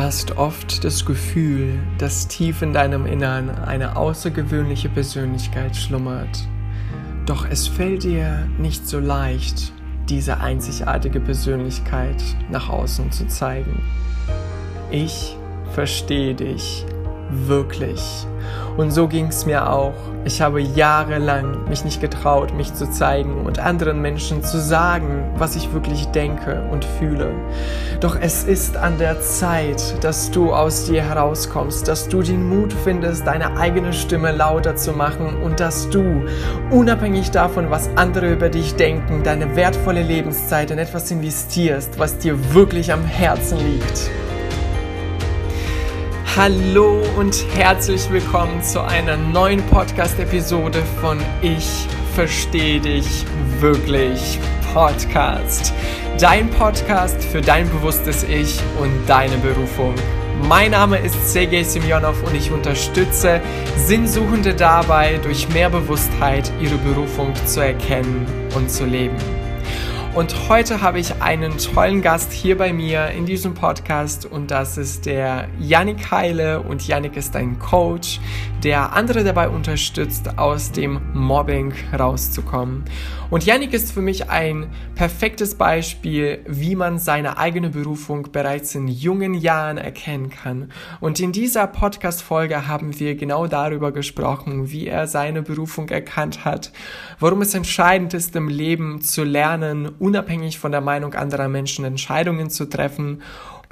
Du hast oft das Gefühl, dass tief in deinem Innern eine außergewöhnliche Persönlichkeit schlummert. Doch es fällt dir nicht so leicht, diese einzigartige Persönlichkeit nach außen zu zeigen. Ich verstehe dich wirklich. Und so ging es mir auch. Ich habe jahrelang mich nicht getraut, mich zu zeigen und anderen Menschen zu sagen, was ich wirklich denke und fühle. Doch es ist an der Zeit, dass du aus dir herauskommst, dass du den Mut findest, deine eigene Stimme lauter zu machen und dass du, unabhängig davon, was andere über dich denken, deine wertvolle Lebenszeit in etwas investierst, was dir wirklich am Herzen liegt. Hallo und herzlich willkommen zu einer neuen Podcast-Episode von Ich verstehe dich wirklich Podcast. Dein Podcast für dein bewusstes Ich und deine Berufung. Mein Name ist Sergej Semyonov und ich unterstütze Sinnsuchende dabei, durch mehr Bewusstheit ihre Berufung zu erkennen und zu leben. Und heute habe ich einen tollen Gast hier bei mir in diesem Podcast und das ist der Yannick Heile und Yannick ist ein Coach, der andere dabei unterstützt, aus dem Mobbing rauszukommen. Und Yannick ist für mich ein perfektes Beispiel, wie man seine eigene Berufung bereits in jungen Jahren erkennen kann. Und in dieser Podcast-Folge haben wir genau darüber gesprochen, wie er seine Berufung erkannt hat, warum es entscheidend ist, im Leben zu lernen, unabhängig von der Meinung anderer Menschen Entscheidungen zu treffen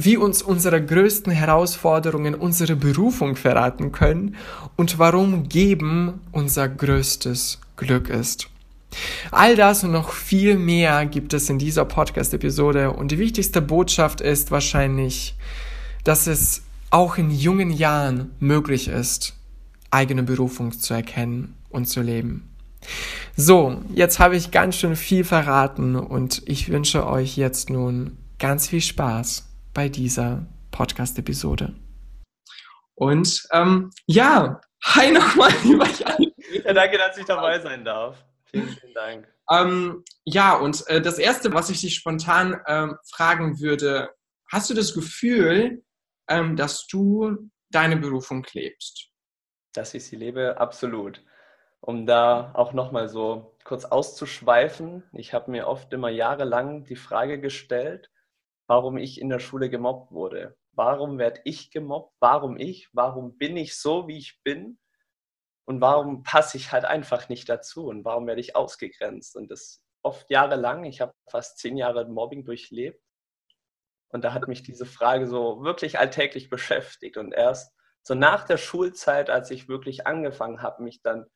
wie uns unsere größten Herausforderungen unsere Berufung verraten können und warum Geben unser größtes Glück ist. All das und noch viel mehr gibt es in dieser Podcast-Episode und die wichtigste Botschaft ist wahrscheinlich, dass es auch in jungen Jahren möglich ist, eigene Berufung zu erkennen und zu leben. So, jetzt habe ich ganz schön viel verraten und ich wünsche euch jetzt nun ganz viel Spaß bei dieser Podcast-Episode. Und ähm, ja, hi nochmal, lieber Jan. Ja, danke, dass ich dabei sein darf. Vielen, vielen Dank. Ähm, ja, und äh, das Erste, was ich dich spontan ähm, fragen würde, hast du das Gefühl, ähm, dass du deine Berufung lebst? Dass ich sie lebe, absolut. Um da auch nochmal so kurz auszuschweifen, ich habe mir oft immer jahrelang die Frage gestellt, warum ich in der Schule gemobbt wurde. Warum werde ich gemobbt? Warum ich? Warum bin ich so, wie ich bin? Und warum passe ich halt einfach nicht dazu? Und warum werde ich ausgegrenzt? Und das oft jahrelang. Ich habe fast zehn Jahre Mobbing durchlebt. Und da hat mich diese Frage so wirklich alltäglich beschäftigt. Und erst so nach der Schulzeit, als ich wirklich angefangen habe, mich dann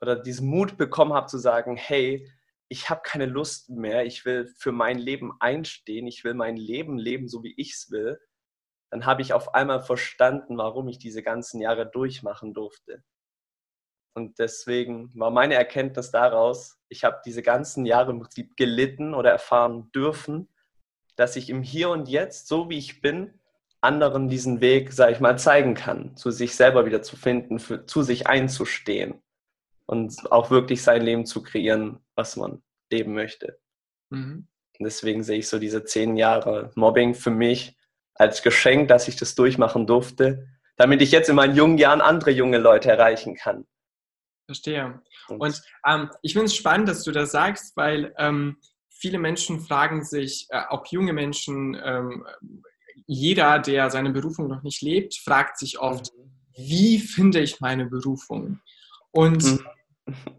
oder diesen Mut bekommen habe zu sagen, hey, ich habe keine Lust mehr, ich will für mein Leben einstehen, ich will mein Leben leben, so wie ich es will, dann habe ich auf einmal verstanden, warum ich diese ganzen Jahre durchmachen durfte. Und deswegen war meine Erkenntnis daraus, ich habe diese ganzen Jahre im Prinzip gelitten oder erfahren dürfen, dass ich im Hier und Jetzt, so wie ich bin, anderen diesen Weg, sage ich mal, zeigen kann, zu sich selber wieder zu finden, für, zu sich einzustehen und auch wirklich sein Leben zu kreieren, was man leben möchte. Mhm. deswegen sehe ich so diese zehn Jahre Mobbing für mich als Geschenk, dass ich das durchmachen durfte, damit ich jetzt in meinen jungen Jahren andere junge Leute erreichen kann. Verstehe. Und ähm, ich finde es spannend, dass du das sagst, weil ähm, viele Menschen fragen sich, äh, auch junge Menschen, ähm, jeder, der seine Berufung noch nicht lebt, fragt sich oft, mhm. wie finde ich meine Berufung? Und mhm.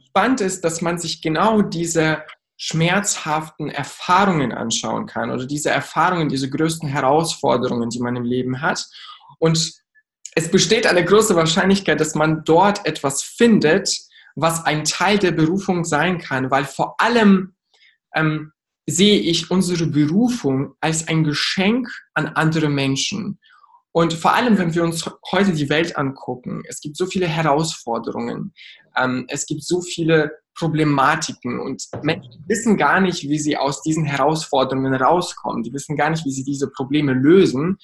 Spannend ist, dass man sich genau diese schmerzhaften Erfahrungen anschauen kann oder diese Erfahrungen, diese größten Herausforderungen, die man im Leben hat. Und es besteht eine große Wahrscheinlichkeit, dass man dort etwas findet, was ein Teil der Berufung sein kann, weil vor allem ähm, sehe ich unsere Berufung als ein Geschenk an andere Menschen. Und vor allem, wenn wir uns heute die Welt angucken, es gibt so viele Herausforderungen, ähm, es gibt so viele Problematiken und Menschen wissen gar nicht, wie sie aus diesen Herausforderungen rauskommen. Die wissen gar nicht, wie sie diese Probleme lösen.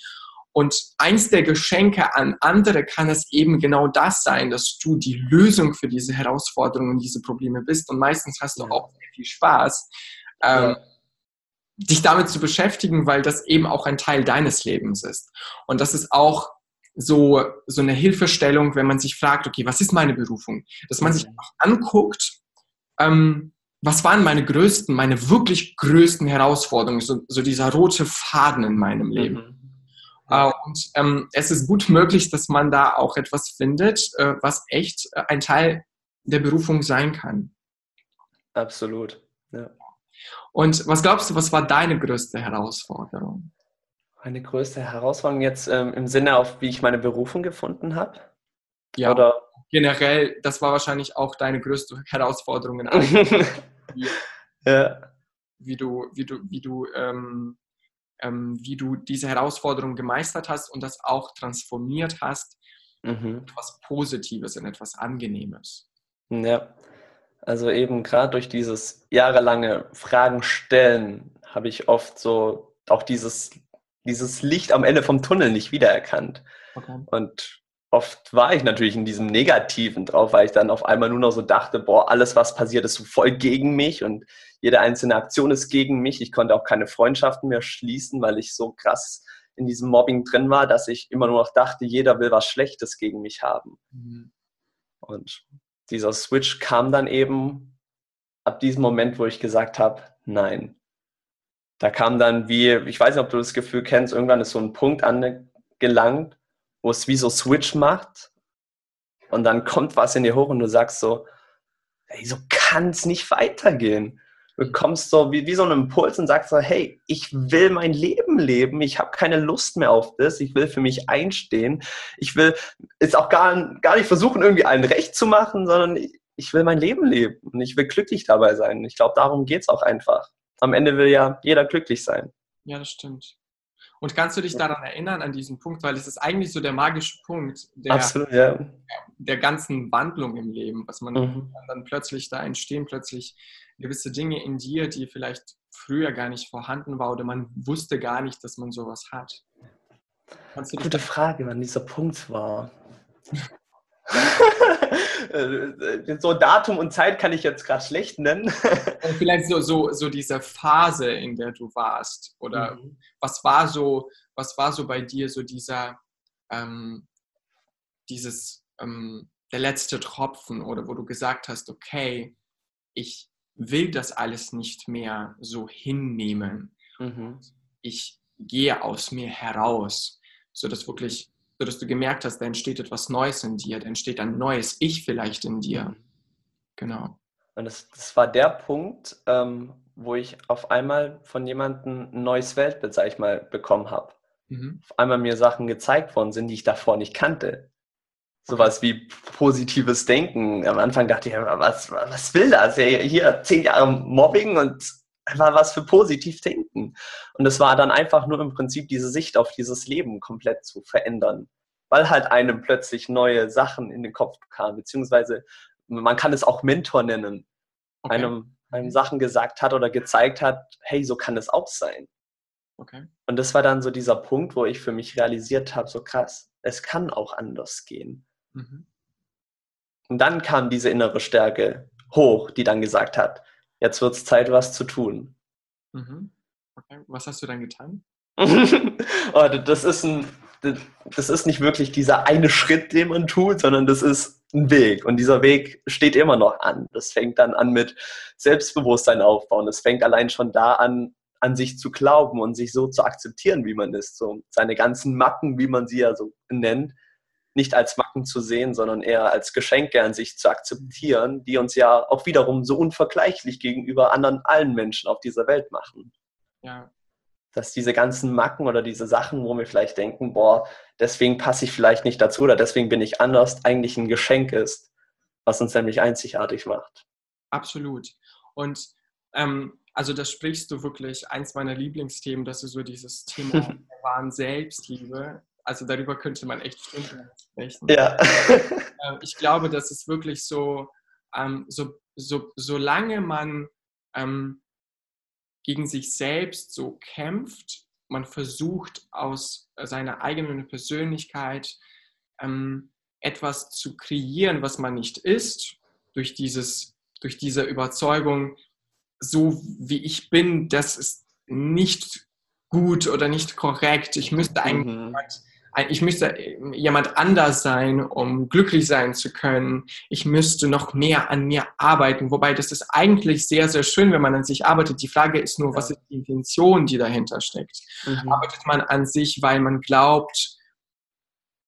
Und eins der Geschenke an andere kann es eben genau das sein, dass du die Lösung für diese Herausforderungen, diese Probleme bist. Und meistens hast du auch sehr viel Spaß. Ähm, ja. dich damit zu beschäftigen, weil das eben auch ein Teil deines Lebens ist. Und das ist auch so, so eine Hilfestellung, wenn man sich fragt, okay, was ist meine Berufung? Dass man sich auch anguckt, ähm, was waren meine größten, meine wirklich größten Herausforderungen, so, so dieser rote Faden in meinem Leben. Mhm. Uh, und ähm, es ist gut möglich, dass man da auch etwas findet, äh, was echt äh, ein Teil der Berufung sein kann. Absolut. Ja. Und was glaubst du, was war deine größte Herausforderung? Meine größte Herausforderung jetzt ähm, im Sinne auf, wie ich meine Berufung gefunden habe? Ja. Oder generell, das war wahrscheinlich auch deine größte Herausforderung in wie, ja. wie du, wie du, wie du, ähm, ähm, wie du diese Herausforderung gemeistert hast und das auch transformiert hast mhm. in etwas Positives, in etwas Angenehmes. Ja, also eben gerade durch dieses jahrelange Fragen stellen habe ich oft so auch dieses, dieses Licht am Ende vom Tunnel nicht wiedererkannt. Okay. Und oft war ich natürlich in diesem Negativen drauf, weil ich dann auf einmal nur noch so dachte, boah, alles, was passiert, ist so voll gegen mich und jede einzelne Aktion ist gegen mich. Ich konnte auch keine Freundschaften mehr schließen, weil ich so krass in diesem Mobbing drin war, dass ich immer nur noch dachte, jeder will was Schlechtes gegen mich haben. Mhm. Und dieser Switch kam dann eben ab diesem Moment, wo ich gesagt habe, nein. Da kam dann wie, ich weiß nicht, ob du das Gefühl kennst, irgendwann ist so ein Punkt angelangt, wo es wie so Switch macht und dann kommt was in dir hoch und du sagst so, ey, so kann es nicht weitergehen bekommst so wie, wie so einen Impuls und sagst so, hey, ich will mein Leben leben, ich habe keine Lust mehr auf das, ich will für mich einstehen, ich will es auch gar, gar nicht versuchen, irgendwie allen recht zu machen, sondern ich, ich will mein Leben leben und ich will glücklich dabei sein. Ich glaube, darum geht es auch einfach. Am Ende will ja jeder glücklich sein. Ja, das stimmt. Und kannst du dich daran erinnern, an diesen Punkt, weil es ist eigentlich so der magische Punkt der, Absolut, ja. der ganzen Wandlung im Leben, was man mhm. dann plötzlich da entstehen, plötzlich gewisse Dinge in dir, die vielleicht früher gar nicht vorhanden war oder man wusste gar nicht, dass man sowas hat. Gute Frage, wann dieser Punkt war. so Datum und Zeit kann ich jetzt gerade schlecht nennen. Vielleicht so, so, so diese Phase, in der du warst. Oder mhm. was war so, was war so bei dir so dieser, ähm, dieses, ähm, der letzte Tropfen oder wo du gesagt hast, okay, ich will das alles nicht mehr so hinnehmen. Mhm. Ich gehe aus mir heraus, sodass wirklich, sodass du gemerkt hast, da entsteht etwas Neues in dir, da entsteht ein neues Ich vielleicht in dir. Mhm. Genau. Und das, das war der Punkt, ähm, wo ich auf einmal von jemandem ein neues Weltbild, sag ich mal, bekommen habe. Mhm. Auf einmal mir Sachen gezeigt worden sind, die ich davor nicht kannte sowas wie positives Denken. Am Anfang dachte ich, was, was will das? Hier zehn Jahre Mobbing und was für positiv denken. Und es war dann einfach nur im Prinzip diese Sicht auf dieses Leben komplett zu verändern, weil halt einem plötzlich neue Sachen in den Kopf kamen, beziehungsweise man kann es auch Mentor nennen, okay. einem, einem Sachen gesagt hat oder gezeigt hat, hey, so kann es auch sein. Okay. Und das war dann so dieser Punkt, wo ich für mich realisiert habe, so krass, es kann auch anders gehen. Mhm. Und dann kam diese innere Stärke hoch, die dann gesagt hat, jetzt wird es Zeit, was zu tun. Mhm. Okay. Was hast du dann getan? oh, das, ist ein, das ist nicht wirklich dieser eine Schritt, den man tut, sondern das ist ein Weg. Und dieser Weg steht immer noch an. Das fängt dann an mit Selbstbewusstsein aufbauen. Das fängt allein schon da an, an sich zu glauben und sich so zu akzeptieren, wie man ist. So seine ganzen Macken, wie man sie ja so nennt, nicht als Macken zu sehen, sondern eher als Geschenke an sich zu akzeptieren, die uns ja auch wiederum so unvergleichlich gegenüber anderen allen Menschen auf dieser Welt machen. Ja. Dass diese ganzen Macken oder diese Sachen, wo wir vielleicht denken, boah, deswegen passe ich vielleicht nicht dazu oder deswegen bin ich anders, eigentlich ein Geschenk ist, was uns nämlich einzigartig macht. Absolut. Und ähm, also das sprichst du wirklich, eins meiner Lieblingsthemen, das ist so dieses Thema der wahren Selbstliebe. Also darüber könnte man echt Stunden sprechen. Ja. Ähm, ich glaube, das ist wirklich so, ähm, so, so solange man ähm, gegen sich selbst so kämpft, man versucht aus seiner eigenen Persönlichkeit ähm, etwas zu kreieren, was man nicht ist, durch, dieses, durch diese Überzeugung, so wie ich bin, das ist nicht gut oder nicht korrekt. Ich müsste eigentlich mhm ich müsste jemand anders sein, um glücklich sein zu können. Ich müsste noch mehr an mir arbeiten. Wobei das ist eigentlich sehr, sehr schön, wenn man an sich arbeitet. Die Frage ist nur, was ist die Intention, die dahinter steckt? Mhm. Arbeitet man an sich, weil man glaubt,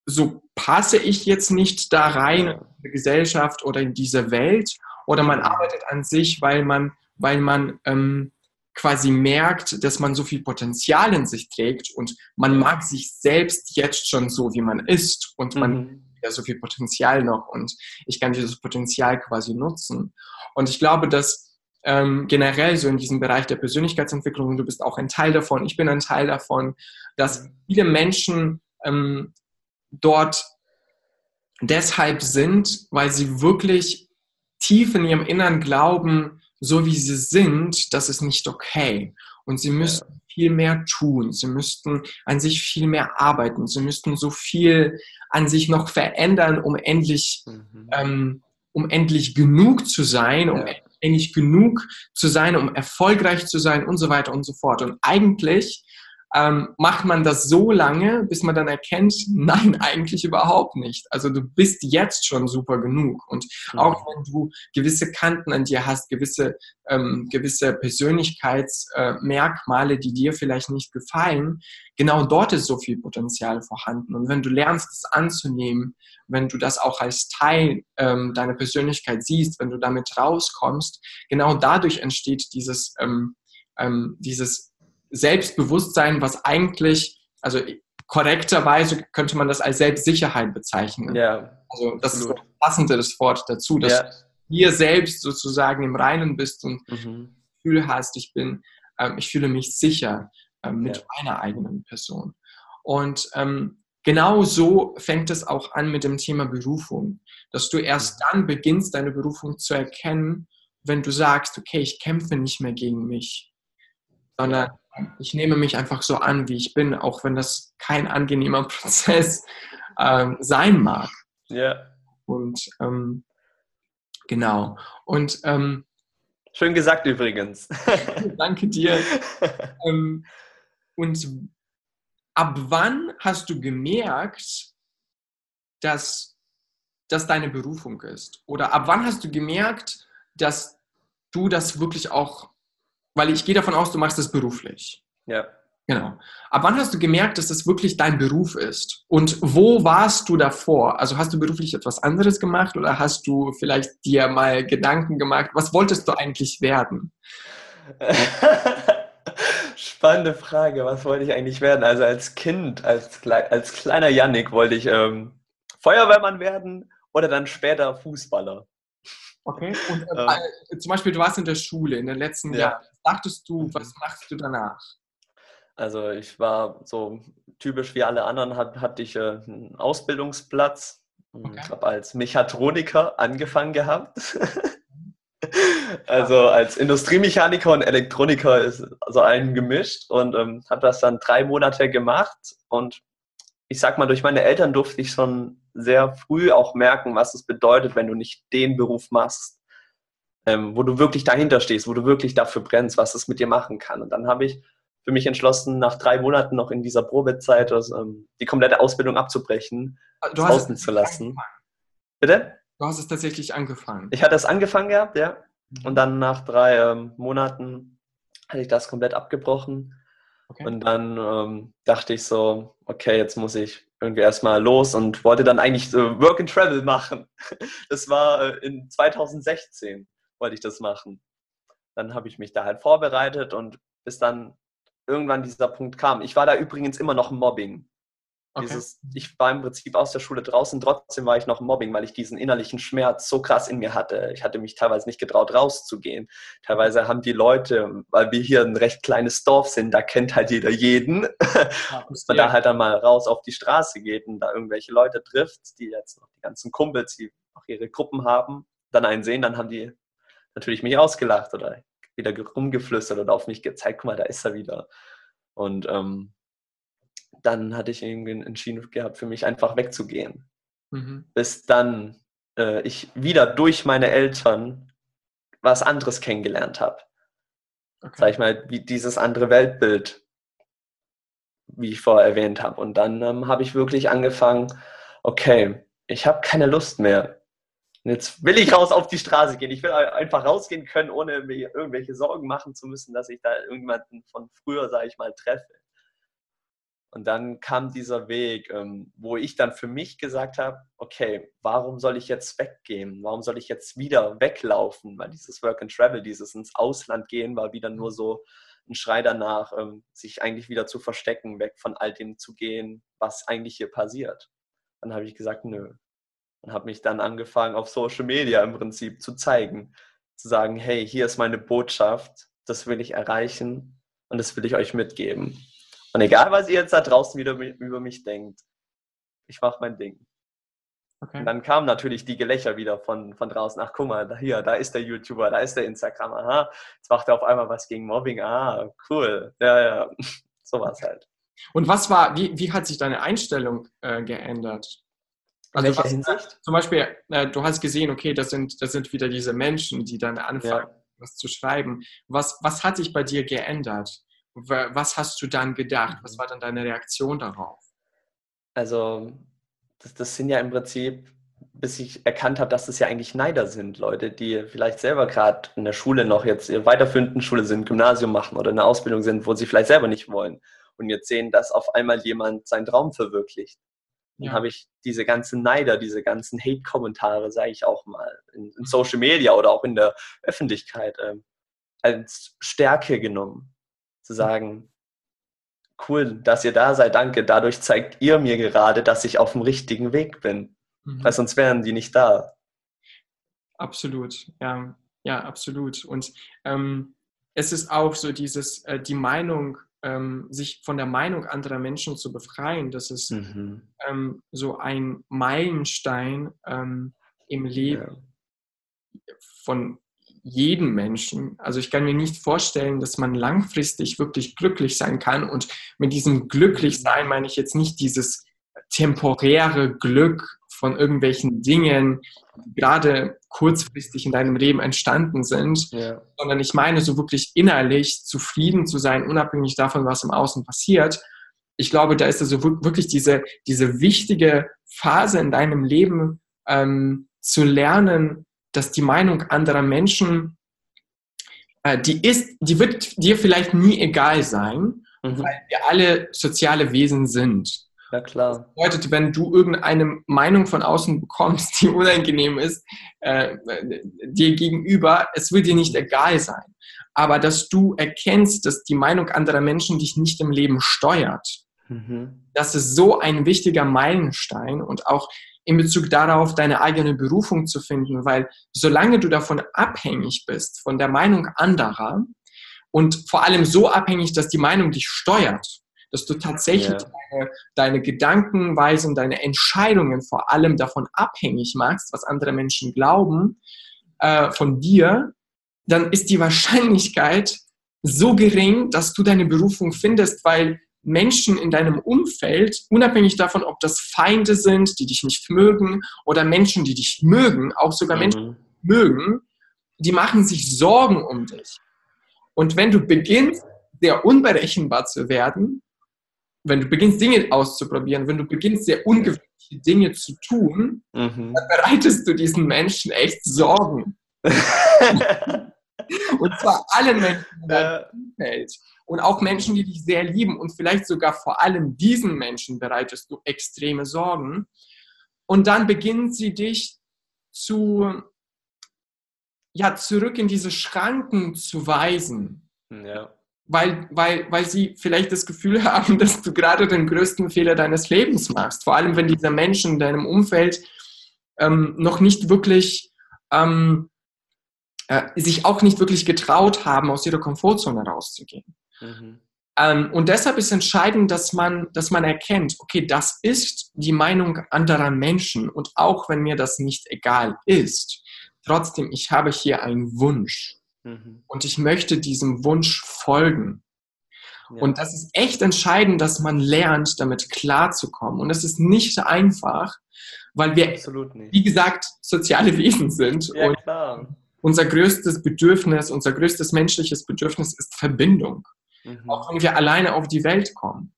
so passe ich jetzt nicht da rein in die Gesellschaft oder in diese Welt? Oder man mhm. arbeitet an sich, weil man, weil man ähm, quasi merkt, dass man so viel Potenzial in sich trägt und man mag sich selbst jetzt schon so, wie man ist und man mhm. ja so viel Potenzial noch und ich kann dieses Potenzial quasi nutzen. Und ich glaube, dass ähm, generell so in diesem Bereich der Persönlichkeitsentwicklung, und du bist auch ein Teil davon, ich bin ein Teil davon, dass mhm. viele Menschen ähm, dort deshalb sind, weil sie wirklich tief in ihrem Innern glauben, so wie sie sind, das ist nicht okay. Und sie müssten ja. viel mehr tun. Sie müssten an sich viel mehr arbeiten. Sie müssten so viel an sich noch verändern, um endlich, mhm. ähm, um endlich genug zu sein, um ja. endlich genug zu sein, um erfolgreich zu sein und so weiter und so fort. Und eigentlich ähm, macht man das so lange, bis man dann erkennt, nein, eigentlich überhaupt nicht. Also du bist jetzt schon super genug. Und mhm. auch wenn du gewisse Kanten an dir hast, gewisse, ähm, gewisse Persönlichkeitsmerkmale, äh, die dir vielleicht nicht gefallen, genau dort ist so viel Potenzial vorhanden. Und wenn du lernst, es anzunehmen, wenn du das auch als Teil ähm, deiner Persönlichkeit siehst, wenn du damit rauskommst, genau dadurch entsteht dieses, ähm, ähm, dieses Selbstbewusstsein, was eigentlich, also korrekterweise könnte man das als Selbstsicherheit bezeichnen. Ja, also das absolut. ist das passende das Wort dazu, dass ja. du dir selbst sozusagen im Reinen bist und mhm. Gefühl hast, ich bin, ähm, ich fühle mich sicher ähm, mit ja. meiner eigenen Person. Und ähm, genau so fängt es auch an mit dem Thema Berufung, dass du erst mhm. dann beginnst, deine Berufung zu erkennen, wenn du sagst, okay, ich kämpfe nicht mehr gegen mich, sondern ich nehme mich einfach so an, wie ich bin, auch wenn das kein angenehmer Prozess ähm, sein mag. Ja. Und ähm, genau. Und ähm, schön gesagt übrigens. danke dir. Ähm, und ab wann hast du gemerkt, dass das deine Berufung ist? Oder ab wann hast du gemerkt, dass du das wirklich auch weil ich gehe davon aus, du machst das beruflich. Ja. Genau. Ab wann hast du gemerkt, dass das wirklich dein Beruf ist? Und wo warst du davor? Also hast du beruflich etwas anderes gemacht oder hast du vielleicht dir mal Gedanken gemacht, was wolltest du eigentlich werden? Spannende Frage, was wollte ich eigentlich werden? Also als Kind, als, als kleiner Yannick wollte ich ähm, Feuerwehrmann werden oder dann später Fußballer. Okay, und äh, äh, zum Beispiel, du warst in der Schule in den letzten ja. Jahren. Was dachtest du, mhm. was machst du danach? Also ich war so typisch wie alle anderen, hat, hatte ich äh, einen Ausbildungsplatz. Okay. Ich habe als Mechatroniker angefangen gehabt. also als Industriemechaniker und Elektroniker ist so ein gemischt und ähm, habe das dann drei Monate gemacht und ich sag mal, durch meine Eltern durfte ich schon sehr früh auch merken, was es bedeutet, wenn du nicht den Beruf machst, ähm, wo du wirklich dahinter stehst, wo du wirklich dafür brennst, was es mit dir machen kann. Und dann habe ich für mich entschlossen, nach drei Monaten noch in dieser Probezeit also, ähm, die komplette Ausbildung abzubrechen, ah, du hast es zu lassen. Bitte? Du hast es tatsächlich angefangen. Ich hatte es angefangen gehabt, ja. Und dann nach drei ähm, Monaten hatte ich das komplett abgebrochen Okay. Und dann ähm, dachte ich so, okay, jetzt muss ich irgendwie erstmal los und wollte dann eigentlich so Work and Travel machen. Das war äh, in 2016 wollte ich das machen. Dann habe ich mich da halt vorbereitet und bis dann irgendwann dieser Punkt kam. Ich war da übrigens immer noch Mobbing. Okay. Dieses, ich war im Prinzip aus der Schule draußen, trotzdem war ich noch Mobbing, weil ich diesen innerlichen Schmerz so krass in mir hatte. Ich hatte mich teilweise nicht getraut, rauszugehen. Teilweise haben die Leute, weil wir hier ein recht kleines Dorf sind, da kennt halt jeder jeden, ja, dass man ja. da halt dann mal raus auf die Straße geht und da irgendwelche Leute trifft, die jetzt noch die ganzen Kumpels, die auch ihre Gruppen haben, dann einen sehen, dann haben die natürlich mich ausgelacht oder wieder rumgeflüstert oder auf mich gezeigt, guck mal, da ist er wieder. Und ähm, dann hatte ich irgendwie entschieden gehabt, für mich einfach wegzugehen. Mhm. Bis dann äh, ich wieder durch meine Eltern was anderes kennengelernt habe. okay. sag ich mal, wie dieses andere Weltbild, wie ich vorher erwähnt habe. Und dann ähm, habe ich wirklich angefangen, okay, ich habe keine Lust mehr. Und jetzt will ich raus auf die Straße gehen. Ich will einfach rausgehen können, ohne mir irgendwelche Sorgen machen zu müssen, dass ich da irgendjemanden von früher, sage ich mal, treffe. Und dann kam dieser Weg, ähm, wo ich dann für mich gesagt habe, okay, warum soll ich jetzt weggehen? Warum soll ich jetzt wieder weglaufen? Weil dieses Work and Travel, dieses ins Ausland gehen, war wieder nur so ein Schrei danach, ähm, sich eigentlich wieder zu verstecken, weg von all dem zu gehen, was eigentlich hier passiert. Dann habe ich gesagt, nö. Und habe mich dann angefangen, auf Social Media im Prinzip zu zeigen, zu sagen, hey, hier ist meine Botschaft, das will ich erreichen und das will ich euch mitgeben. Und egal, was ihr jetzt da draußen wieder über mich denkt, ich mache mein Ding. Okay. Und dann kamen natürlich die Gelächter wieder von, von draußen. Ach, guck mal, da, hier, da ist der YouTuber, da ist der Instagram. Aha, jetzt macht er auf einmal was gegen Mobbing. Ah, cool. Ja, ja, sowas halt. Und was war, wie, wie hat sich deine Einstellung äh, geändert? Also was, Hinsicht? Zum Beispiel, äh, du hast gesehen, okay, das sind, das sind wieder diese Menschen, die dann anfangen, ja. was zu schreiben. Was, was hat sich bei dir geändert? Was hast du dann gedacht? Was war dann deine Reaktion darauf? Also, das, das sind ja im Prinzip, bis ich erkannt habe, dass das ja eigentlich Neider sind, Leute, die vielleicht selber gerade in der Schule noch jetzt weiterführenden Schule sind, Gymnasium machen oder in der Ausbildung sind, wo sie vielleicht selber nicht wollen und jetzt sehen, dass auf einmal jemand seinen Traum verwirklicht. Dann ja. habe ich diese ganzen Neider, diese ganzen Hate-Kommentare, sage ich auch mal, in, in, Social Media oder auch in der Öffentlichkeit äh, als Stärke genommen zu sagen, cool, dass ihr da seid, danke, dadurch zeigt ihr mir gerade, dass ich auf dem richtigen Weg bin. Mhm. Weil sonst wären die nicht da. Absolut, ja, ja, absolut. Und ähm, es ist auch so dieses, äh, die Meinung, ähm, sich von der Meinung anderer Menschen zu befreien, das ist mhm. ähm, so ein Meilenstein ähm, im Leben ja. von jeden Menschen. Also ich kann mir nicht vorstellen, dass man langfristig wirklich glücklich sein kann. Und mit diesem Glücklichsein meine ich jetzt nicht dieses temporäre Glück von irgendwelchen Dingen, die gerade kurzfristig in deinem Leben entstanden sind, ja. sondern ich meine so wirklich innerlich zufrieden zu sein, unabhängig davon, was im Außen passiert. Ich glaube, da ist also wirklich diese, diese wichtige Phase in deinem Leben ähm, zu lernen, dass die Meinung anderer Menschen, äh, die ist, die wird dir vielleicht nie egal sein, mhm. weil wir alle soziale Wesen sind. Ja, klar. Das bedeutet, wenn du irgendeine Meinung von außen bekommst, die unangenehm ist, äh, dir gegenüber, es wird dir nicht egal sein. Aber dass du erkennst, dass die Meinung anderer Menschen dich nicht im Leben steuert, mhm. das ist so ein wichtiger Meilenstein und auch in Bezug darauf, deine eigene Berufung zu finden, weil solange du davon abhängig bist, von der Meinung anderer und vor allem so abhängig, dass die Meinung dich steuert, dass du tatsächlich yeah. deine, deine Gedankenweisen, deine Entscheidungen vor allem davon abhängig machst, was andere Menschen glauben, äh, von dir, dann ist die Wahrscheinlichkeit so gering, dass du deine Berufung findest, weil Menschen in deinem Umfeld, unabhängig davon, ob das Feinde sind, die dich nicht mögen, oder Menschen, die dich mögen, auch sogar mhm. Menschen, die mögen, die machen sich Sorgen um dich. Und wenn du beginnst, sehr unberechenbar zu werden, wenn du beginnst, Dinge auszuprobieren, wenn du beginnst, sehr ungewöhnliche Dinge zu tun, mhm. dann bereitest du diesen Menschen echt Sorgen. Und zwar allen Menschen in deinem Umfeld und auch Menschen, die dich sehr lieben und vielleicht sogar vor allem diesen Menschen bereitest du extreme Sorgen. Und dann beginnen sie dich zu, ja, zurück in diese Schranken zu weisen. Ja. Weil, weil, weil sie vielleicht das Gefühl haben, dass du gerade den größten Fehler deines Lebens machst. Vor allem, wenn diese Menschen in deinem Umfeld ähm, noch nicht wirklich ähm, äh, sich auch nicht wirklich getraut haben, aus ihrer Komfortzone rauszugehen. Mhm. Ähm, und deshalb ist entscheidend, dass man, dass man erkennt, okay, das ist die Meinung anderer Menschen und auch wenn mir das nicht egal ist, trotzdem, ich habe hier einen Wunsch mhm. und ich möchte diesem Wunsch folgen. Ja. Und das ist echt entscheidend, dass man lernt, damit klarzukommen. Und es ist nicht einfach, weil wir, wie gesagt, soziale Wesen sind. Ja, und klar unser größtes Bedürfnis, unser größtes menschliches Bedürfnis ist Verbindung. Mhm. Auch wenn wir alleine auf die Welt kommen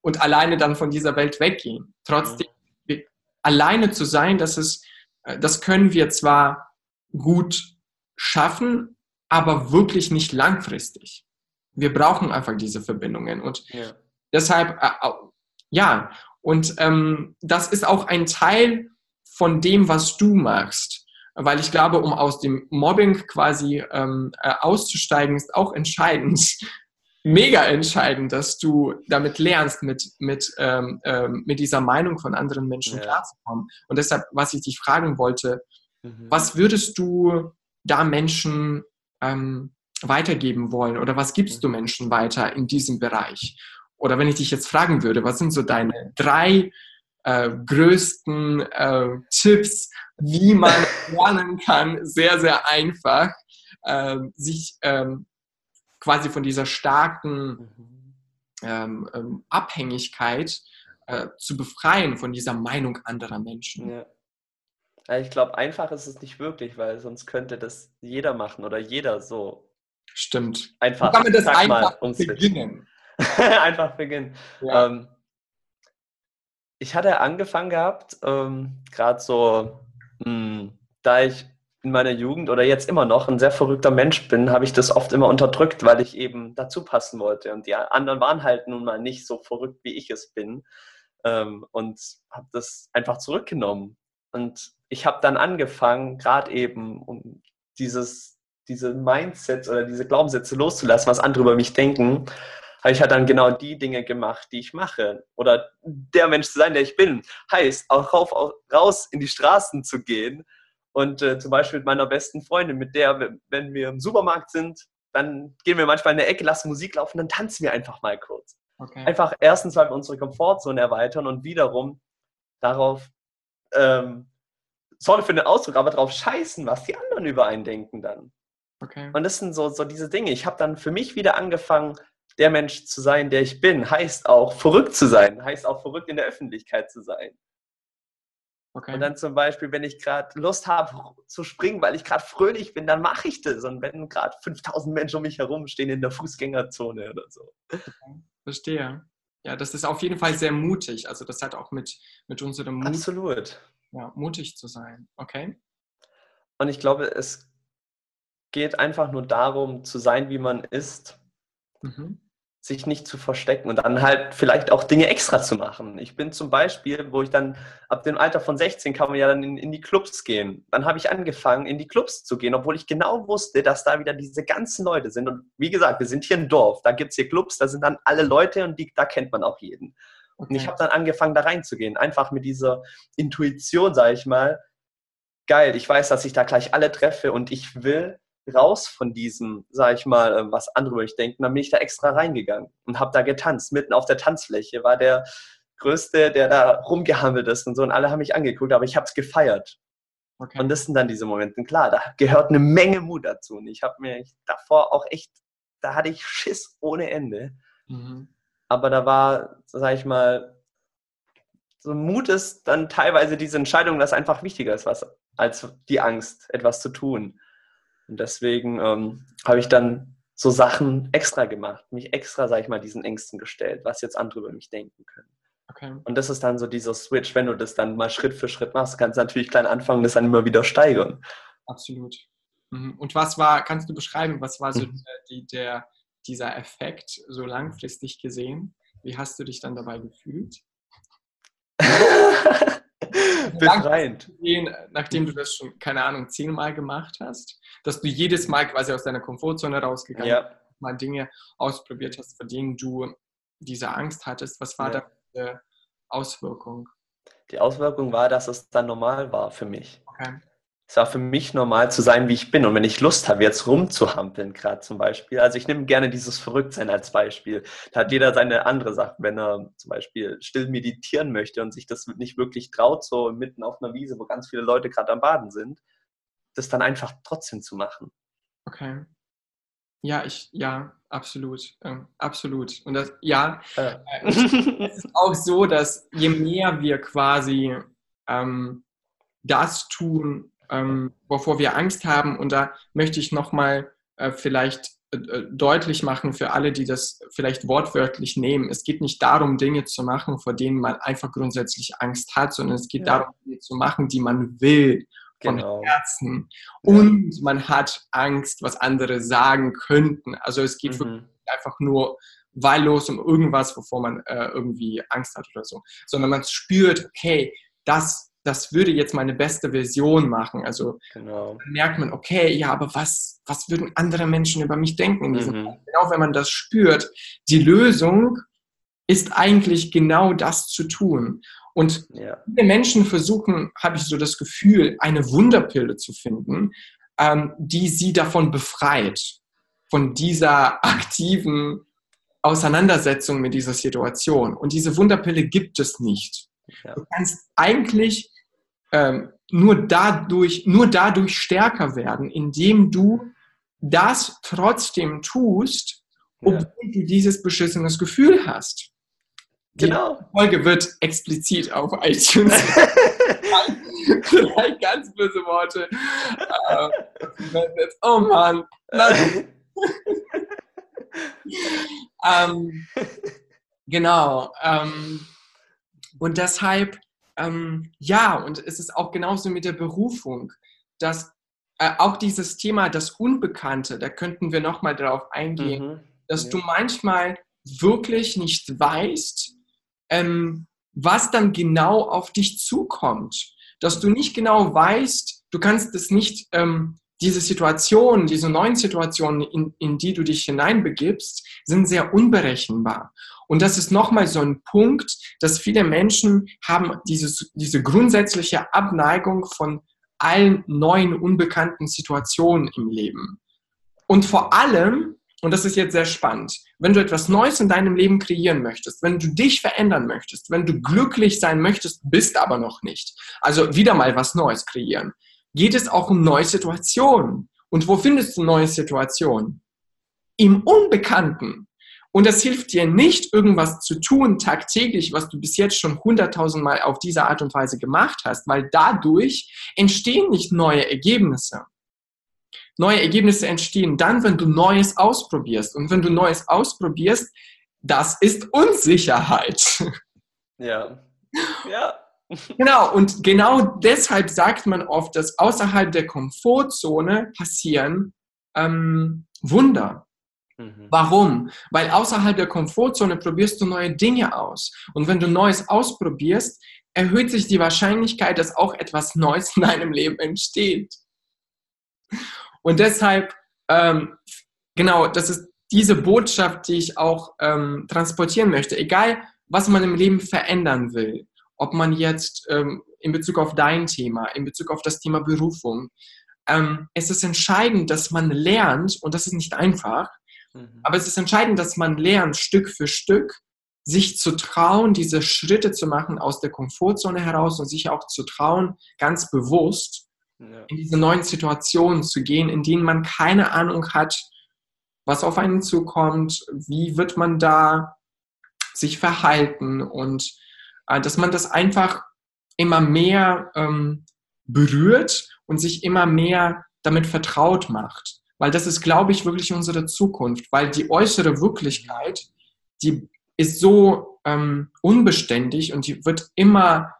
und alleine dann von dieser Welt weggehen. Trotzdem, mhm. alleine zu sein, das ist, äh, das können wir zwar gut schaffen, aber wirklich nicht langfristig. Wir brauchen einfach diese Verbindungen und ja. deshalb, äh, ja, und ähm, das ist auch ein Teil von dem, was du machst. Weil ich glaube, um aus dem Mobbing quasi ähm, äh, auszusteigen, ist auch entscheidend, mega entscheidend, dass du damit lernst, mit, mit, ähm, ähm, mit dieser Meinung von anderen Menschen ja. klarzukommen. Und deshalb, was ich dich fragen wollte, mhm. was würdest du da Menschen ähm, weitergeben wollen oder was gibst du mhm. Menschen weiter in diesem Bereich? Oder wenn ich dich jetzt fragen würde, was sind so deine drei äh, größten äh, Tipps, wie man lernen kann, sehr, sehr einfach, äh, sich ähm, quasi von dieser starken ähm, ähm, Abhängigkeit äh, zu befreien, von dieser Meinung anderer Menschen. Ja. Ja, ich glaube, einfach ist es nicht wirklich, weil sonst könnte das jeder machen oder jeder so. Stimmt. Einfach. Kann man das einfach beginnen? einfach beginnen. Ja. Ähm, ich hatte angefangen gehabt, ähm, gerade so, mh, hm, da ich in meiner Jugend oder jetzt immer noch ein sehr verrückter Mensch bin, habe ich das oft immer unterdrückt, weil ich eben dazu passen wollte. Und die anderen waren halt nun mal nicht so verrückt, wie ich es bin. Ähm, und habe das einfach zurückgenommen. Und ich habe dann angefangen, gerade eben, um dieses, diese Mindsets oder diese Glaubenssätze loszulassen, was andere über mich denken, habe ich halt dann genau die Dinge gemacht, die ich mache. Oder der Mensch zu sein, der ich bin. Heißt, auch rauf, auch raus in die Straßen zu gehen und äh, zum Beispiel mit meiner besten Freundin, mit der, wenn wir im Supermarkt sind, dann gehen wir manchmal in der Ecke, lassen Musik laufen, dann tanzen wir einfach mal kurz. Okay. Einfach erstens, weil wir unsere Komfortzone erweitern und wiederum darauf, ähm, sorry für den Ausdruck, aber darauf scheißen, was die anderen über einen denken dann. Okay. Und das sind so, so diese Dinge. Ich habe dann für mich wieder angefangen, der Mensch zu sein, der ich bin, heißt auch verrückt zu sein, heißt auch verrückt in der Öffentlichkeit zu sein. Okay. Und dann zum Beispiel, wenn ich gerade Lust habe zu springen, weil ich gerade fröhlich bin, dann mache ich das. Und wenn gerade 5000 Menschen um mich herum stehen in der Fußgängerzone oder so. Okay. Verstehe. Ja, das ist auf jeden Fall sehr mutig. Also das hat auch mit, mit unserem Mut. Absolut. Ja, mutig zu sein. Okay. Und ich glaube, es geht einfach nur darum, zu sein, wie man ist. Mhm sich nicht zu verstecken und dann halt vielleicht auch Dinge extra zu machen. Ich bin zum Beispiel, wo ich dann ab dem Alter von 16 kann man ja dann in, in die Clubs gehen. Dann habe ich angefangen, in die Clubs zu gehen, obwohl ich genau wusste, dass da wieder diese ganzen Leute sind. Und wie gesagt, wir sind hier ein Dorf, da gibt es hier Clubs, da sind dann alle Leute und die, da kennt man auch jeden. Okay. Und ich habe dann angefangen, da reinzugehen, einfach mit dieser Intuition, sage ich mal, geil, ich weiß, dass ich da gleich alle treffe und ich will raus von diesem, sag ich mal, ähm, was andere über mich denken. Dann bin ich da extra reingegangen und habe da getanzt. Mitten auf der Tanzfläche war der Größte, der da rumgehammelt ist und so. Und alle haben mich angeguckt, aber ich habe es gefeiert. Okay. Und das sind dann diese Momente. Klar, da gehört eine Menge Mut dazu. Und ich habe mir davor auch echt, da hatte ich Schiss ohne Ende. Mhm. Aber da war, sag ich mal, so Mut ist dann teilweise diese Entscheidung, dass einfach wichtiger ist, was, als die Angst, etwas zu tun. Und deswegen ähm, habe ich dann so Sachen extra gemacht, mich extra, sage ich mal, diesen Ängsten gestellt, was jetzt andere über mich denken können. Okay. Und das ist dann so dieser Switch, wenn du das dann mal Schritt für Schritt machst, kannst du natürlich klein anfangen, das dann immer wieder steigern. Absolut. Mhm. Und was war, kannst du beschreiben, was war so mhm. die, der, dieser Effekt so langfristig gesehen? Wie hast du dich dann dabei gefühlt? Befreiend. Gehen, nachdem du das schon, keine Ahnung, zehnmal gemacht hast, dass du jedes Mal quasi aus deiner Komfortzone rausgegangen ja. bist, mal Dinge ausprobiert hast, vor denen du diese Angst hattest. Was war ja. da die Auswirkung? Die Auswirkung war, dass es dann normal war für mich. Okay es war für mich normal zu sein, wie ich bin. Und wenn ich Lust habe, jetzt rumzuhampeln, gerade zum Beispiel, also ich nehme gerne dieses Verrücktsein als Beispiel. Da hat jeder seine andere Sache. Wenn er zum Beispiel still meditieren möchte und sich das nicht wirklich traut, so mitten auf einer Wiese, wo ganz viele Leute gerade am Baden sind, das dann einfach trotzdem zu machen. Okay. Ja, ich, ja, absolut, ähm, absolut. Und das, ja, äh. es ist auch so, dass je mehr wir quasi ähm, das tun, ähm, wovor wir Angst haben. Und da möchte ich nochmal äh, vielleicht äh, äh, deutlich machen für alle, die das vielleicht wortwörtlich nehmen. Es geht nicht darum, Dinge zu machen, vor denen man einfach grundsätzlich Angst hat, sondern es geht ja. darum, Dinge zu machen, die man will von genau. Herzen. Und ja. man hat Angst, was andere sagen könnten. Also es geht mhm. einfach nur wahllos um irgendwas, wovor man äh, irgendwie Angst hat oder so. Sondern man spürt, okay, das das würde jetzt meine beste Version machen. Also genau. merkt man, okay, ja, aber was, was würden andere Menschen über mich denken in diesem mhm. Genau wenn man das spürt, die Lösung ist eigentlich genau das zu tun. Und ja. viele Menschen versuchen, habe ich so das Gefühl, eine Wunderpille zu finden, ähm, die sie davon befreit, von dieser aktiven Auseinandersetzung mit dieser Situation. Und diese Wunderpille gibt es nicht. Ja. Du kannst eigentlich ähm, nur, dadurch, nur dadurch stärker werden, indem du das trotzdem tust, obwohl ja. du dieses beschissenes Gefühl hast. Genau. Die Folge wird explizit auf iTunes. Vielleicht ganz böse Worte. Äh, oh Mann. ähm, genau. Ähm, und deshalb, ähm, ja, und es ist auch genauso mit der Berufung, dass äh, auch dieses Thema, das Unbekannte, da könnten wir nochmal darauf eingehen, mhm. dass ja. du manchmal wirklich nicht weißt, ähm, was dann genau auf dich zukommt. Dass du nicht genau weißt, du kannst es nicht, ähm, diese Situationen, diese neuen Situationen, in, in die du dich hineinbegibst, sind sehr unberechenbar. Und das ist nochmal so ein Punkt, dass viele Menschen haben dieses, diese grundsätzliche Abneigung von allen neuen, unbekannten Situationen im Leben. Und vor allem, und das ist jetzt sehr spannend, wenn du etwas Neues in deinem Leben kreieren möchtest, wenn du dich verändern möchtest, wenn du glücklich sein möchtest, bist aber noch nicht, also wieder mal was Neues kreieren, geht es auch um neue Situationen. Und wo findest du neue Situationen? Im Unbekannten. Und das hilft dir nicht, irgendwas zu tun tagtäglich, was du bis jetzt schon hunderttausendmal auf diese Art und Weise gemacht hast, weil dadurch entstehen nicht neue Ergebnisse. Neue Ergebnisse entstehen dann, wenn du Neues ausprobierst. Und wenn du Neues ausprobierst, das ist Unsicherheit. Ja. Ja. Genau, und genau deshalb sagt man oft, dass außerhalb der Komfortzone passieren ähm, Wunder. Mhm. Warum? Weil außerhalb der Komfortzone probierst du neue Dinge aus. Und wenn du Neues ausprobierst, erhöht sich die Wahrscheinlichkeit, dass auch etwas Neues in deinem Leben entsteht. Und deshalb, ähm, genau, das ist diese Botschaft, die ich auch ähm, transportieren möchte. Egal, was man im Leben verändern will, ob man jetzt ähm, in Bezug auf dein Thema, in Bezug auf das Thema Berufung, ähm, es ist entscheidend, dass man lernt, und das ist nicht einfach, Mhm. Aber es ist entscheidend, dass man lernt, Stück für Stück, sich zu trauen, diese Schritte zu machen aus der Komfortzone heraus und sich auch zu trauen, ganz bewusst ja. in diese neuen Situationen zu gehen, in denen man keine Ahnung hat, was auf einen zukommt, wie wird man da sich verhalten und dass man das einfach immer mehr ähm, berührt und sich immer mehr damit vertraut macht. Weil das ist, glaube ich, wirklich unsere Zukunft, weil die äußere Wirklichkeit, die ist so ähm, unbeständig und die wird immer,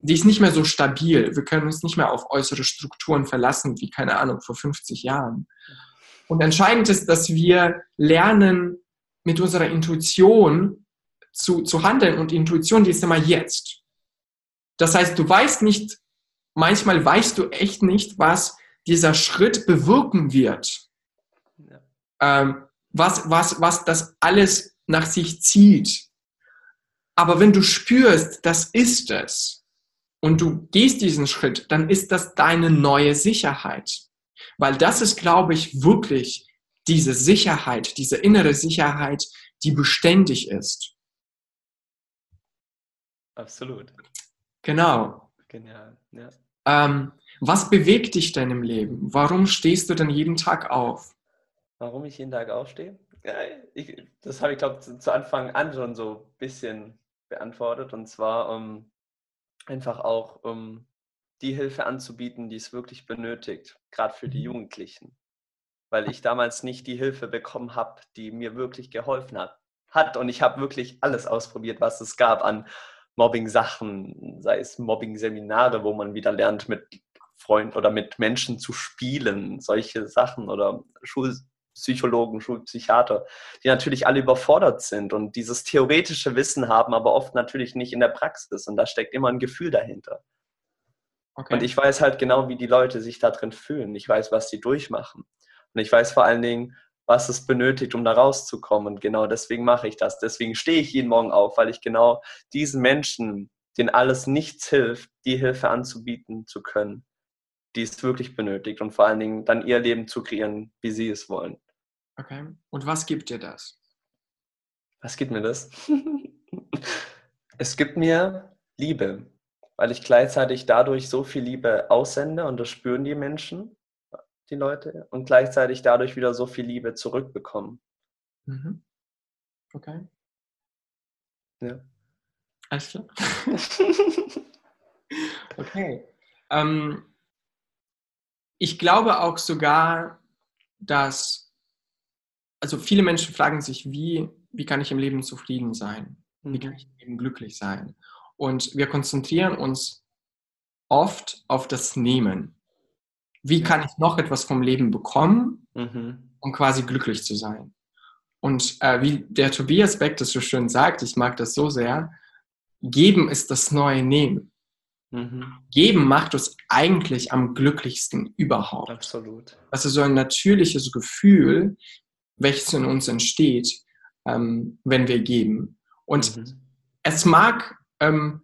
die ist nicht mehr so stabil. Wir können uns nicht mehr auf äußere Strukturen verlassen, wie, keine Ahnung, vor 50 Jahren. Und entscheidend ist, dass wir lernen, mit unserer Intuition zu, zu handeln. Und Intuition, die ist immer jetzt. Das heißt, du weißt nicht, manchmal weißt du echt nicht, was dieser Schritt bewirken wird, ja. ähm, was, was, was das alles nach sich zieht. Aber wenn du spürst, das ist es, und du gehst diesen Schritt, dann ist das deine neue Sicherheit. Weil das ist, glaube ich, wirklich diese Sicherheit, diese innere Sicherheit, die beständig ist. Absolut. Genau. Genial. Ja. Ähm, was bewegt dich denn im Leben? Warum stehst du denn jeden Tag auf? Warum ich jeden Tag aufstehe? Ja, ich, das habe ich, glaube ich, zu, zu, Anfang an schon so ein bisschen beantwortet. Und zwar um, einfach auch um die Hilfe anzubieten, die es wirklich benötigt, gerade für die Mhm. Jugendlichen. Weil ich damals nicht die Hilfe bekommen habe, die mir wirklich geholfen hat. hat. Und ich habe wirklich alles ausprobiert, was es gab an Mobbing-Sachen, sei es Mobbing-Seminare, wo man wieder lernt, mit Freunden oder mit Menschen zu spielen, solche Sachen oder Schulpsychologen, Schulpsychiater, die natürlich alle überfordert sind und dieses theoretische Wissen haben, aber oft natürlich nicht in der Praxis. Und da steckt immer ein Gefühl dahinter. Okay. Und ich weiß halt genau, wie die Leute sich da drin fühlen. Ich weiß, was sie durchmachen. Und ich weiß vor allen Dingen, was es benötigt, um da rauszukommen. Und genau deswegen mache ich das. Deswegen stehe ich jeden Morgen auf, weil ich genau diesen Menschen, denen alles nichts hilft, die Hilfe anzubieten zu können, die es wirklich benötigt und vor allen Dingen dann ihr Leben zu kreieren, wie sie es wollen. okay. Und was gibt dir das? Was gibt mir das? es gibt mir Liebe, weil ich gleichzeitig dadurch so viel Liebe aussende und das spüren die Menschen, die Leute, und gleichzeitig dadurch wieder so viel Liebe zurückbekommen. Mhm. Okay. Ja. Alles klar. Okay. Ähm, ich glaube auch sogar, dass, also viele Menschen fragen sich, wie, wie kann ich im Leben zufrieden sein? Wie kann Mhm. ich im Leben glücklich sein? Und wir konzentrieren uns oft auf das Nehmen. Wie kann ich noch etwas vom Leben bekommen, Mhm. um quasi glücklich zu sein? Und äh, wie der Tobias Beck das so schön sagt, ich mag das so sehr, geben ist das neue Nehmen. Mhm. Geben macht uns eigentlich am glücklichsten überhaupt. Absolut. Das ist so ein natürliches Gefühl, welches in uns entsteht, ähm, wenn wir geben. Und Mhm. es mag ähm,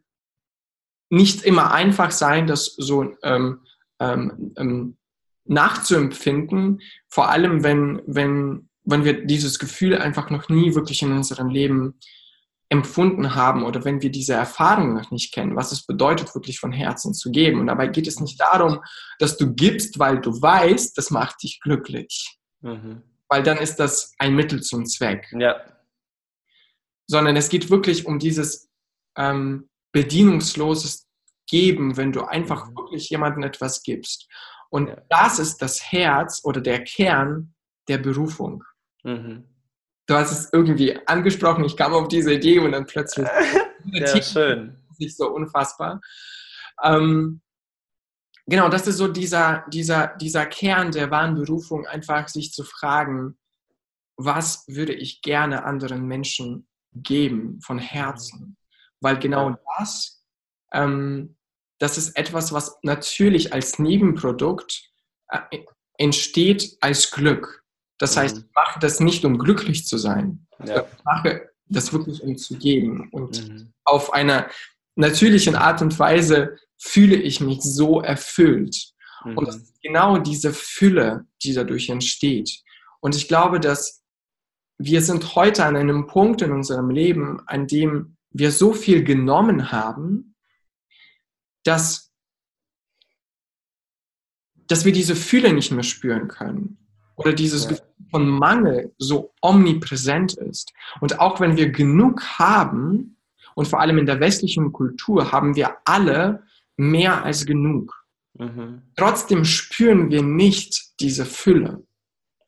nicht immer einfach sein, das so ähm, ähm, ähm, nachzuempfinden, vor allem wenn, wenn, wenn wir dieses Gefühl einfach noch nie wirklich in unserem Leben empfunden haben oder wenn wir diese Erfahrung noch nicht kennen, was es bedeutet, wirklich von Herzen zu geben. Und dabei geht es nicht darum, dass du gibst, weil du weißt, das macht dich glücklich, Mhm. weil dann ist das ein Mittel zum Zweck, Ja. sondern es geht wirklich um dieses ähm, bedienungsloses Geben, wenn du einfach Mhm. wirklich jemandem etwas gibst. Und das ist das Herz oder der Kern der Berufung. Mhm. Du hast es irgendwie angesprochen, ich kam auf diese Idee und dann plötzlich Ja, schön. sich so unfassbar. Ähm, genau, das ist so dieser, dieser, dieser Kern der wahren Berufung, einfach sich zu fragen, was würde ich gerne anderen Menschen geben von Herzen? Weil genau das, ähm, das ist etwas, was natürlich als Nebenprodukt äh, entsteht als Glück. Das heißt, Mhm. ich mache das nicht, um glücklich zu sein. Ja. Ich mache das wirklich, um zu geben. Und Mhm. auf einer natürlichen Art und Weise fühle ich mich so erfüllt. Und Mhm. ist genau diese Fülle, die dadurch entsteht. Und ich glaube, dass wir sind heute an einem Punkt in unserem Leben, an dem wir so viel genommen haben, dass, dass wir diese Fülle nicht mehr spüren können. Oder dieses Ja. Gefühl von Mangel so omnipräsent ist. Und auch wenn wir genug haben, und vor allem in der westlichen Kultur haben wir alle mehr als genug. Mhm. Trotzdem spüren wir nicht diese Fülle.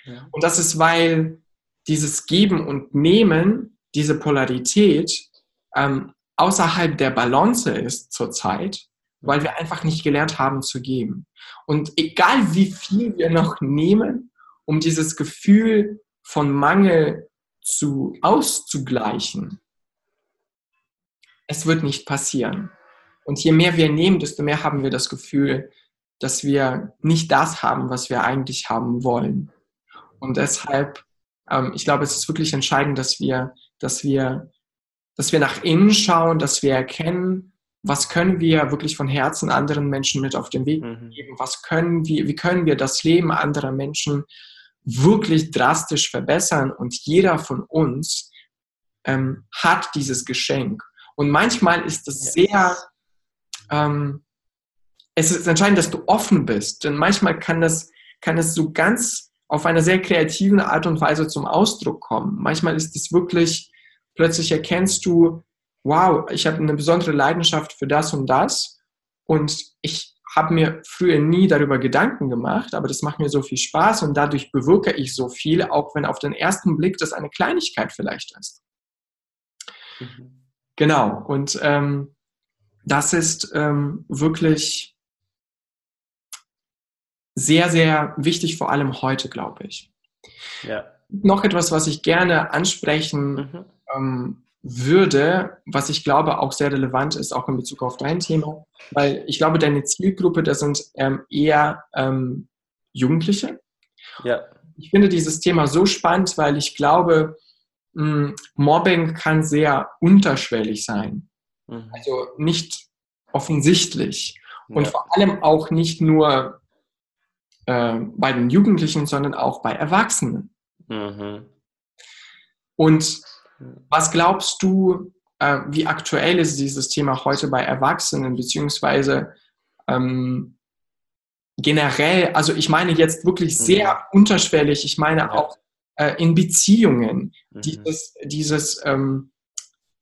Ja. Und das ist, weil dieses Geben und Nehmen, diese Polarität ähm, außerhalb der Balance ist zurzeit, weil wir einfach nicht gelernt haben zu geben. Und egal wie viel wir noch nehmen, um dieses Gefühl von Mangel zu auszugleichen, es wird nicht passieren. Und je mehr wir nehmen, desto mehr haben wir das Gefühl, dass wir nicht das haben, was wir eigentlich haben wollen. Und deshalb, ähm, ich glaube, es ist wirklich entscheidend, dass wir, dass wir, dass wir nach innen schauen, dass wir erkennen, was können wir wirklich von Herzen anderen Menschen mit auf den Weg Mhm. geben, was können wir, wie können wir das Leben anderer Menschen wirklich drastisch verbessern und jeder von uns ähm, hat dieses Geschenk. Und manchmal ist es sehr, ähm, es ist entscheidend, dass du offen bist, denn manchmal kann das, kann es so ganz auf eine sehr kreative Art und Weise zum Ausdruck kommen. Manchmal ist es wirklich, plötzlich erkennst du, wow, ich habe eine besondere Leidenschaft für das und das und ich habe mir früher nie darüber Gedanken gemacht, aber das macht mir so viel Spaß und dadurch bewirke ich so viel, auch wenn auf den ersten Blick das eine Kleinigkeit vielleicht ist. Mhm. Genau, und ähm, das ist ähm, wirklich sehr, sehr wichtig, vor allem heute, glaube ich. Ja. Noch etwas, was ich gerne ansprechen mhm. ähm, würde, was ich glaube auch sehr relevant ist, auch in Bezug auf dein Thema, weil ich glaube, deine Zielgruppe, das sind ähm, eher ähm, Jugendliche. Ja. Ich finde dieses Thema so spannend, weil ich glaube, mh, hm, Mobbing kann sehr unterschwellig sein. Mhm. Also nicht offensichtlich. Ja. Und vor allem auch nicht nur äh, bei den Jugendlichen, sondern auch bei Erwachsenen. Mhm. Und was glaubst du, äh, wie aktuell ist dieses Thema heute bei Erwachsenen, beziehungsweise ähm, generell, also ich meine jetzt wirklich mhm. sehr mhm. unterschwellig, ich meine ja. auch äh, in Beziehungen, mhm. dieses, dieses ähm,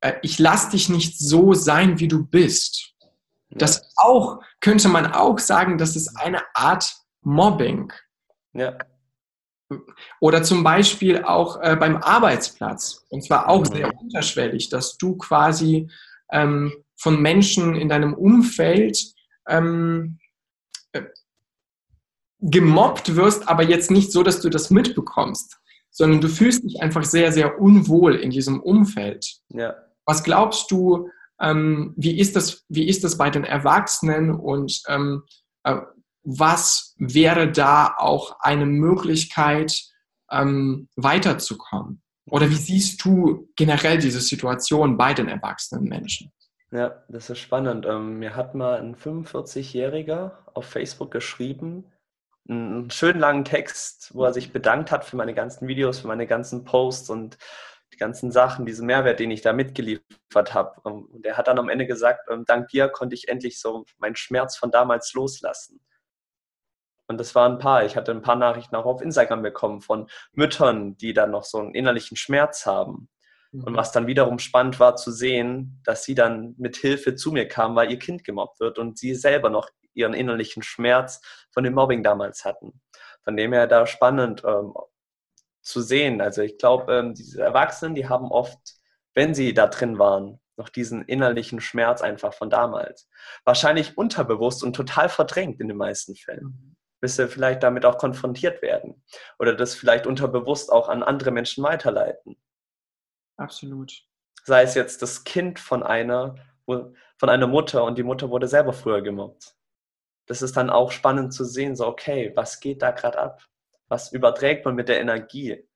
äh, ich lass dich nicht so sein, wie du bist. Ja. Das auch, könnte man auch sagen, das ist eine Art Mobbing. Ja. Oder zum Beispiel auch äh, beim Arbeitsplatz. Und zwar auch mhm. sehr unterschwellig, dass du quasi ähm, von Menschen in deinem Umfeld ähm, äh, gemobbt wirst, aber jetzt nicht so, dass du das mitbekommst, sondern du fühlst dich einfach sehr, sehr unwohl in diesem Umfeld. Ja. Was glaubst du, ähm, wie, ist das, wie ist das bei den Erwachsenen und ähm, äh, was wäre da auch eine Möglichkeit, ähm, weiterzukommen? Oder wie siehst du generell diese Situation bei den erwachsenen Menschen? Ja, das ist spannend. Ähm, mir hat mal ein 45-Jähriger auf Facebook geschrieben, einen schönen langen Text, wo er sich bedankt hat für meine ganzen Videos, für meine ganzen Posts und die ganzen Sachen, diesen Mehrwert, den ich da mitgeliefert habe. Ähm, und er hat dann am Ende gesagt, ähm, dank dir konnte ich endlich so meinen Schmerz von damals loslassen. Und das waren ein paar. Ich hatte ein paar Nachrichten auch auf Instagram bekommen von Müttern, die dann noch so einen innerlichen Schmerz haben. Mhm. Und was dann wiederum spannend war zu sehen, dass sie dann mit Hilfe zu mir kam, weil ihr Kind gemobbt wird und sie selber noch ihren innerlichen Schmerz von dem Mobbing damals hatten. Von dem her da spannend ähm, zu sehen. Also ich glaube, ähm, diese Erwachsenen, die haben oft, wenn sie da drin waren, noch diesen innerlichen Schmerz einfach von damals. Wahrscheinlich unterbewusst und total verdrängt in den meisten Fällen. Bis sie vielleicht damit auch konfrontiert werden oder das vielleicht unterbewusst auch an andere Menschen weiterleiten. Absolut. Sei es jetzt das Kind von einer, von einer Mutter und die Mutter wurde selber früher gemobbt. Das ist dann auch spannend zu sehen, so okay, was geht da gerade ab? Was überträgt man mit der Energie?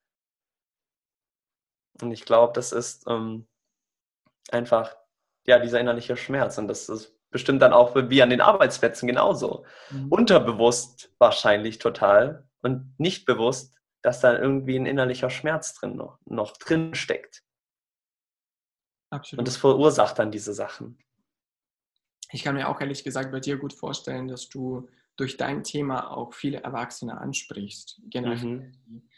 Und ich glaube, das ist ähm, einfach ja dieser innerliche Schmerz und das ist bestimmt dann auch wie an den Arbeitsplätzen genauso. Mhm. Unterbewusst wahrscheinlich total und nicht bewusst, dass da irgendwie ein innerlicher Schmerz drin noch, noch drin steckt. Absolut. Und das verursacht dann diese Sachen. Ich kann mir auch ehrlich gesagt bei dir gut vorstellen, dass du durch dein Thema auch viele Erwachsene ansprichst. Generell. Mhm.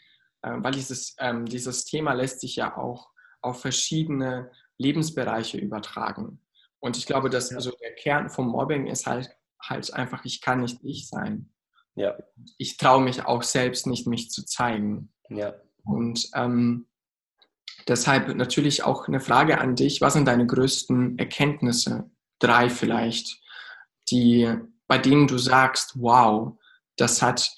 Äh, weil dieses, ähm, dieses Thema lässt sich ja auch auf verschiedene Lebensbereiche übertragen. Und ich glaube, dass also der Kern vom Mobbing ist halt, halt einfach, ich kann nicht ich sein. Ja. Ich traue mich auch selbst nicht, mich zu zeigen. Ja. Und ähm, deshalb natürlich auch eine Frage an dich. Was sind deine größten Erkenntnisse? Drei vielleicht, die, bei denen du sagst, wow, das hat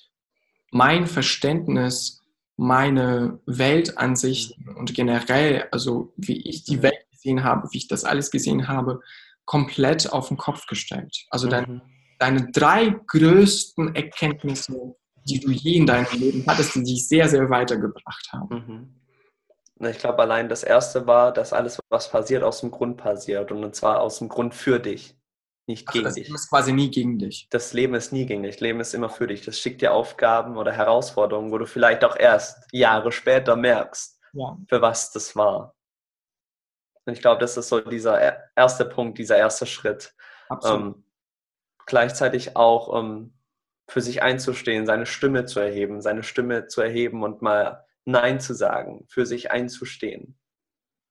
mein Verständnis, meine Weltansicht und generell, also wie ich die Welt gesehen habe, wie ich das alles gesehen habe, komplett auf den Kopf gestellt. Also dein, mhm. deine drei größten Erkenntnisse, die du je in deinem Leben hattest, die dich sehr, sehr weitergebracht haben. Mhm. Ich glaube, allein das erste war, dass alles, was passiert, aus dem Grund passiert. Und zwar aus dem Grund für dich, nicht also gegen das dich. Das Leben ist quasi nie gegen dich. Das Leben ist nie gegen dich. Das Leben ist immer für dich. Das schickt dir Aufgaben oder Herausforderungen, wo du vielleicht auch erst Jahre später merkst, ja. für was das war. Und ich glaube, das ist so dieser erste Punkt, dieser erste Schritt. Ähm, gleichzeitig auch ähm, für sich einzustehen, seine Stimme zu erheben, seine Stimme zu erheben und mal Nein zu sagen, für sich einzustehen.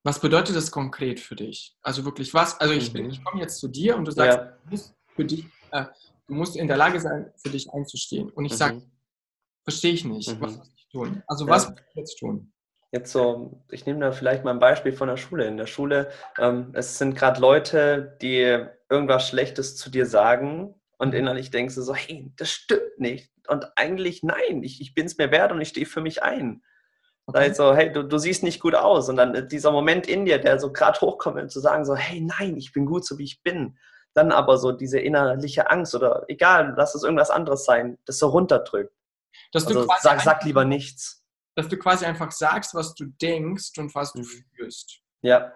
Was bedeutet das konkret für dich? Also wirklich was? Also ich, mhm. ich komme jetzt zu dir und du sagst, ja. für dich, äh, du musst in der Lage sein, für dich einzustehen. Und ich Mhm. sage, verstehe ich nicht, Mhm. was muss ich tun? Also Ja. was muss ich jetzt tun? Jetzt so, ich nehme da vielleicht mal ein Beispiel von der Schule. In der Schule, ähm, es sind gerade Leute, die irgendwas Schlechtes zu dir sagen und innerlich denkst du so, hey, das stimmt nicht. Und eigentlich nein, ich, ich bin es mir wert und ich stehe für mich ein. Okay. so, hey, du, du siehst nicht gut aus. Und dann dieser Moment in dir, der so gerade hochkommt, um zu sagen so, hey, nein, ich bin gut, so wie ich bin. Dann aber so diese innerliche Angst oder egal, lass es irgendwas anderes sein, das so runterdrückt. Dass Also sag, sag lieber nichts. Dass du quasi einfach sagst, was du denkst und was du Mhm. fühlst. Ja,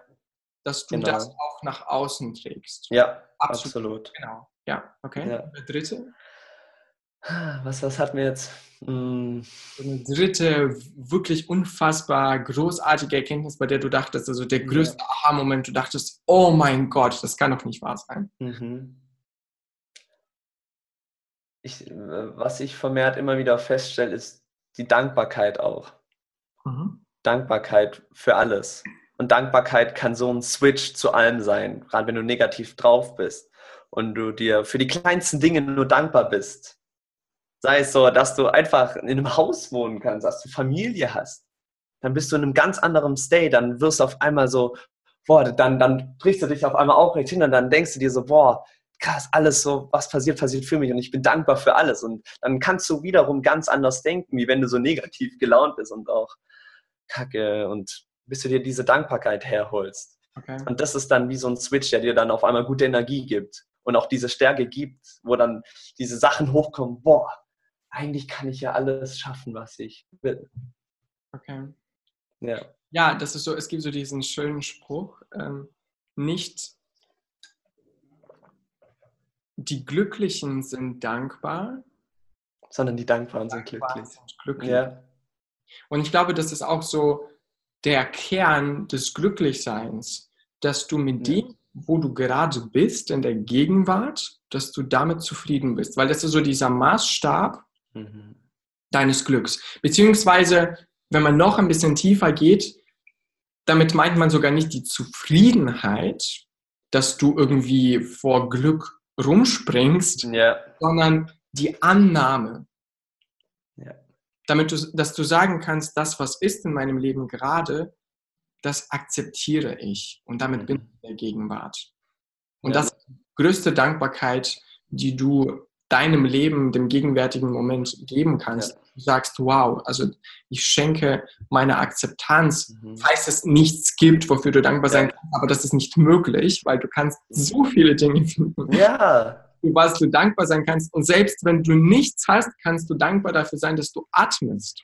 Dass du Genau. das auch nach außen trägst. ja, Absolut. absolut. Genau. Ja, okay. Ja. Der dritte? Was, was hatten wir jetzt? Hm, eine dritte, wirklich unfassbar großartige Erkenntnis, bei der du dachtest, also der Ja. größte Aha-Moment, du dachtest, oh mein Gott, das kann doch nicht wahr sein. mhm. Ich, äh, was ich vermehrt immer wieder feststelle, ist die Dankbarkeit auch. Mhm. Dankbarkeit für alles. Und Dankbarkeit kann so ein Switch zu allem sein, gerade wenn du negativ drauf bist und du dir für die kleinsten Dinge nur dankbar bist. Sei es so, dass du einfach in einem Haus wohnen kannst, dass du Familie hast. Dann bist du in einem ganz anderen State, dann wirst du auf einmal so, boah, dann, dann brichst du dich auf einmal aufrecht hin und dann denkst du dir so, boah, krass, alles so, was passiert, passiert für mich und ich bin dankbar für alles. Und dann kannst du wiederum ganz anders denken, wie wenn du so negativ gelaunt bist und auch kacke und bis du dir diese Dankbarkeit herholst. Okay. Und das ist dann wie so ein Switch, der dir dann auf einmal gute Energie gibt und auch diese Stärke gibt, wo dann diese Sachen hochkommen, boah, eigentlich kann ich ja alles schaffen, was ich will. okay. Ja, Ja, das ist so, es gibt so diesen schönen Spruch, ähm, nicht die Glücklichen sind dankbar, sondern die Dankbaren sind dankbar glücklich. sind glücklich. Ja, Und ich glaube, das ist auch so der Kern des Glücklichseins, dass du mit Ja. dem, wo du gerade bist, in der Gegenwart, dass du damit zufrieden bist. Weil das ist so dieser Maßstab mhm. deines Glücks. Beziehungsweise, wenn man noch ein bisschen tiefer geht, damit meint man sogar nicht die Zufriedenheit, dass du irgendwie vor Glück rumspringst, ja, sondern die Annahme. Ja. Damit du, dass du sagen kannst, das, was ist in meinem Leben gerade, das akzeptiere ich und damit Mhm. bin ich in der Gegenwart. Und Ja. das ist die größte Dankbarkeit, die du deinem Leben, dem gegenwärtigen Moment geben kannst. Ja. Du sagst, wow, also ich schenke meine Akzeptanz, Mhm. falls es nichts gibt, wofür du dankbar sein Ja. kannst, aber das ist nicht möglich, weil du kannst so viele Dinge finden ja, für was du dankbar sein kannst. Und selbst wenn du nichts hast, kannst du dankbar dafür sein, dass du atmest.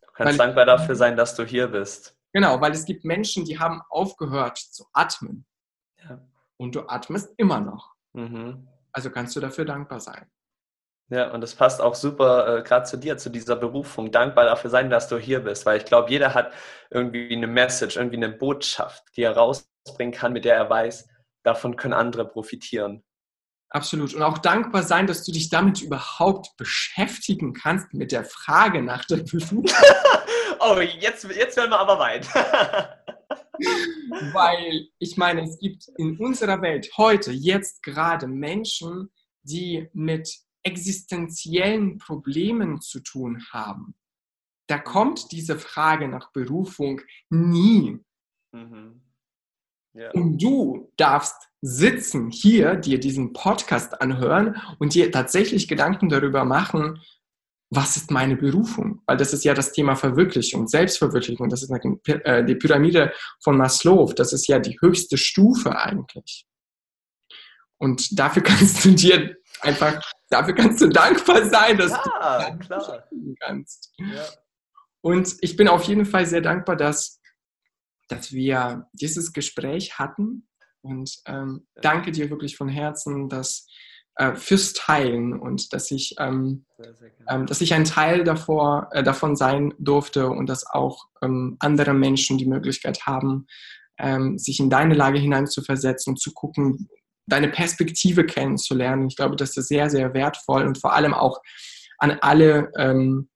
du kannst Weil- dankbar dafür sein, dass du hier bist. Genau, weil es gibt Menschen, die haben aufgehört zu atmen. Ja. Und du atmest immer noch. Mhm. Also kannst du dafür dankbar sein. Ja, und das passt auch super äh, gerade zu dir, zu dieser Berufung. Dankbar dafür sein, dass du hier bist, weil ich glaube, jeder hat irgendwie eine Message, irgendwie eine Botschaft, die er rausbringen kann, mit der er weiß, davon können andere profitieren. Absolut. Und auch dankbar sein, dass du dich damit überhaupt beschäftigen kannst, mit der Frage nach der Berufung. oh, jetzt, jetzt werden wir aber weit. Weil ich meine, es gibt in unserer Welt heute, jetzt gerade Menschen, die mit existenziellen Problemen zu tun haben. Da kommt diese Frage nach Berufung nie. mhm. Ja. Und du darfst sitzen hier, dir diesen Podcast anhören und dir tatsächlich Gedanken darüber machen, was ist meine Berufung? Weil das ist ja das Thema Verwirklichung, Selbstverwirklichung. Das ist äh, die Pyramide von Maslow. Das ist ja die höchste Stufe eigentlich. Und dafür kannst du dir einfach, dafür kannst du dankbar sein, dass ja, du klar. kannst. Ja. Und ich bin auf jeden Fall sehr dankbar, dass, dass wir dieses Gespräch hatten. Und ähm, danke dir wirklich von Herzen, dass äh, fürs Teilen und dass ich, ähm, Sehr, sehr gerne. ähm, dass ich ein Teil davor, äh, davon sein durfte und dass auch ähm, andere Menschen die Möglichkeit haben, ähm, sich in deine Lage hineinzuversetzen, zu gucken, deine Perspektive kennenzulernen. Ich glaube, das ist sehr, sehr wertvoll und vor allem auch an alle, ähm,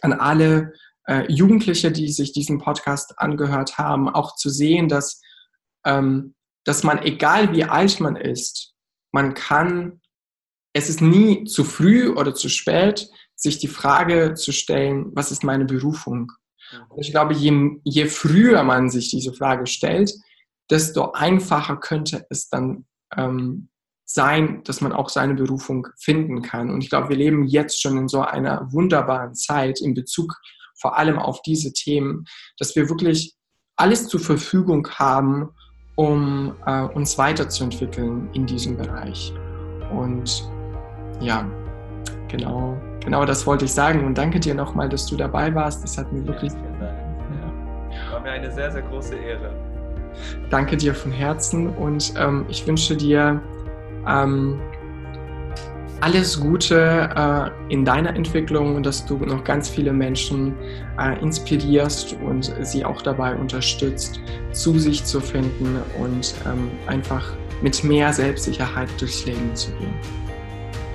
an alle äh, Jugendliche, die sich diesen Podcast angehört haben, auch zu sehen, dass, ähm, dass man, egal wie alt man ist, man kann es ist nie zu früh oder zu spät, sich die Frage zu stellen, was ist meine Berufung? Und ich glaube, je, je früher man sich diese Frage stellt, desto einfacher könnte es dann ähm, sein, dass man auch seine Berufung finden kann. Und ich glaube, wir leben jetzt schon in so einer wunderbaren Zeit in Bezug vor allem auf diese Themen, dass wir wirklich alles zur Verfügung haben, um äh, uns weiterzuentwickeln in diesem Bereich. Und ja, genau, genau das wollte ich sagen. Und danke dir nochmal, dass du dabei warst. Das hat mir wirklich. Vielen Dank. Ja. War mir eine sehr, sehr große Ehre. Danke dir von Herzen und ähm, ich wünsche dir ähm, alles Gute äh, in deiner Entwicklung und dass du noch ganz viele Menschen äh, inspirierst und sie auch dabei unterstützt, zu sich zu finden und ähm, einfach mit mehr Selbstsicherheit durchs Leben zu gehen.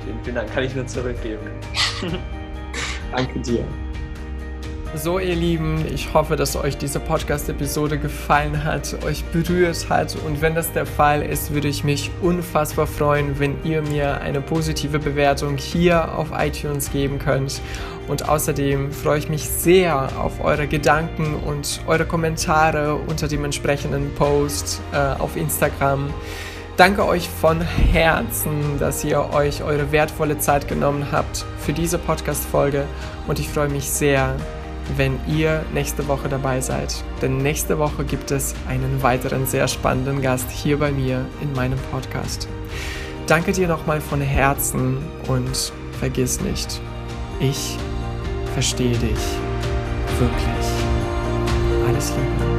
Vielen, vielen Dank, kann ich nur zurückgeben. Danke dir. So, ihr Lieben, ich hoffe, dass euch diese Podcast-Episode gefallen hat, euch berührt hat. Und wenn das der Fall ist, würde ich mich unfassbar freuen, wenn ihr mir eine positive Bewertung hier auf iTunes geben könnt. Und außerdem freue ich mich sehr auf eure Gedanken und eure Kommentare unter dem entsprechenden Post äh, auf Instagram. Danke euch von Herzen, dass ihr euch eure wertvolle Zeit genommen habt für diese Podcast-Folge und ich freue mich sehr, wenn ihr nächste Woche dabei seid. Denn nächste Woche gibt es einen weiteren sehr spannenden Gast hier bei mir in meinem Podcast. Danke dir nochmal von Herzen und vergiss nicht, ich verstehe dich wirklich. Alles Liebe.